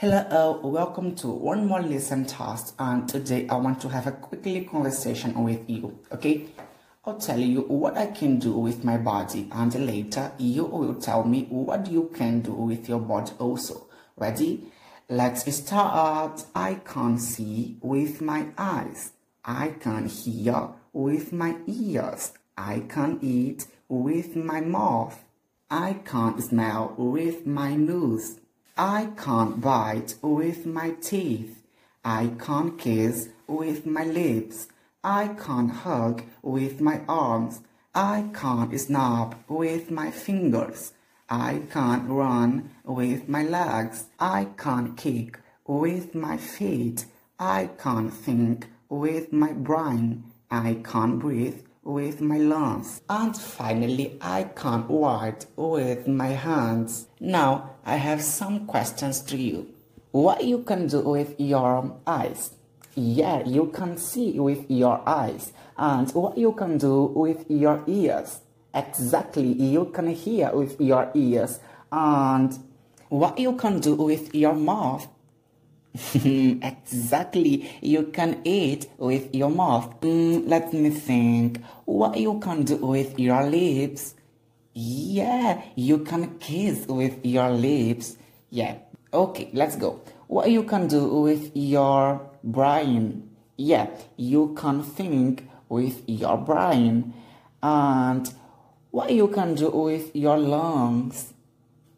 Hello, uh, welcome to one more lesson task and today I want to have a quickly conversation with you, okay? I'll tell you what I can do with my body and later you will tell me what you can do with your body also. Ready? Let's start. I can see with my eyes. I can hear with my ears. I can eat with my mouth. I can smell with my nose. I can't bite with my teeth. I can't kiss with my lips. I can't hug with my arms. I can't snap with my fingers. I can't run with my legs. I can't kick with my feet. I can't think with my brain. I can't breathe with my lungs. And finally, I can't write with my hands. Now, I have some questions to you. What you can do with your eyes? Yeah, you can see with your eyes. And what you can do with your ears? Exactly, you can hear with your ears. And what you can do with your mouth? exactly. You can eat with your mouth. Mm, let me think. What you can do with your lips? Yeah, you can kiss with your lips. Yeah. Okay, let's go. What you can do with your brain? Yeah, you can think with your brain. And what you can do with your lungs?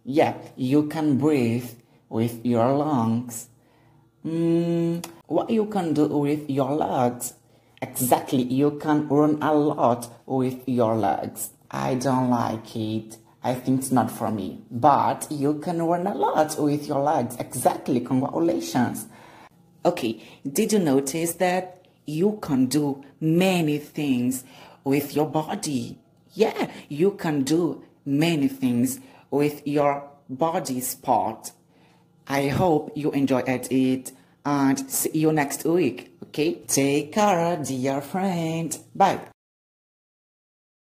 Yeah, you can breathe with your lungs. Mm, what you can do with your legs? Exactly, you can run a lot with your legs. I don't like it. I think it's not for me. But you can run a lot with your legs. Exactly, congratulations. Okay, did you notice that you can do many things with your body? Yeah, you can do many things with your body sport. I hope you enjoyed it and see you next week. Okay? Take care, dear friend. Bye.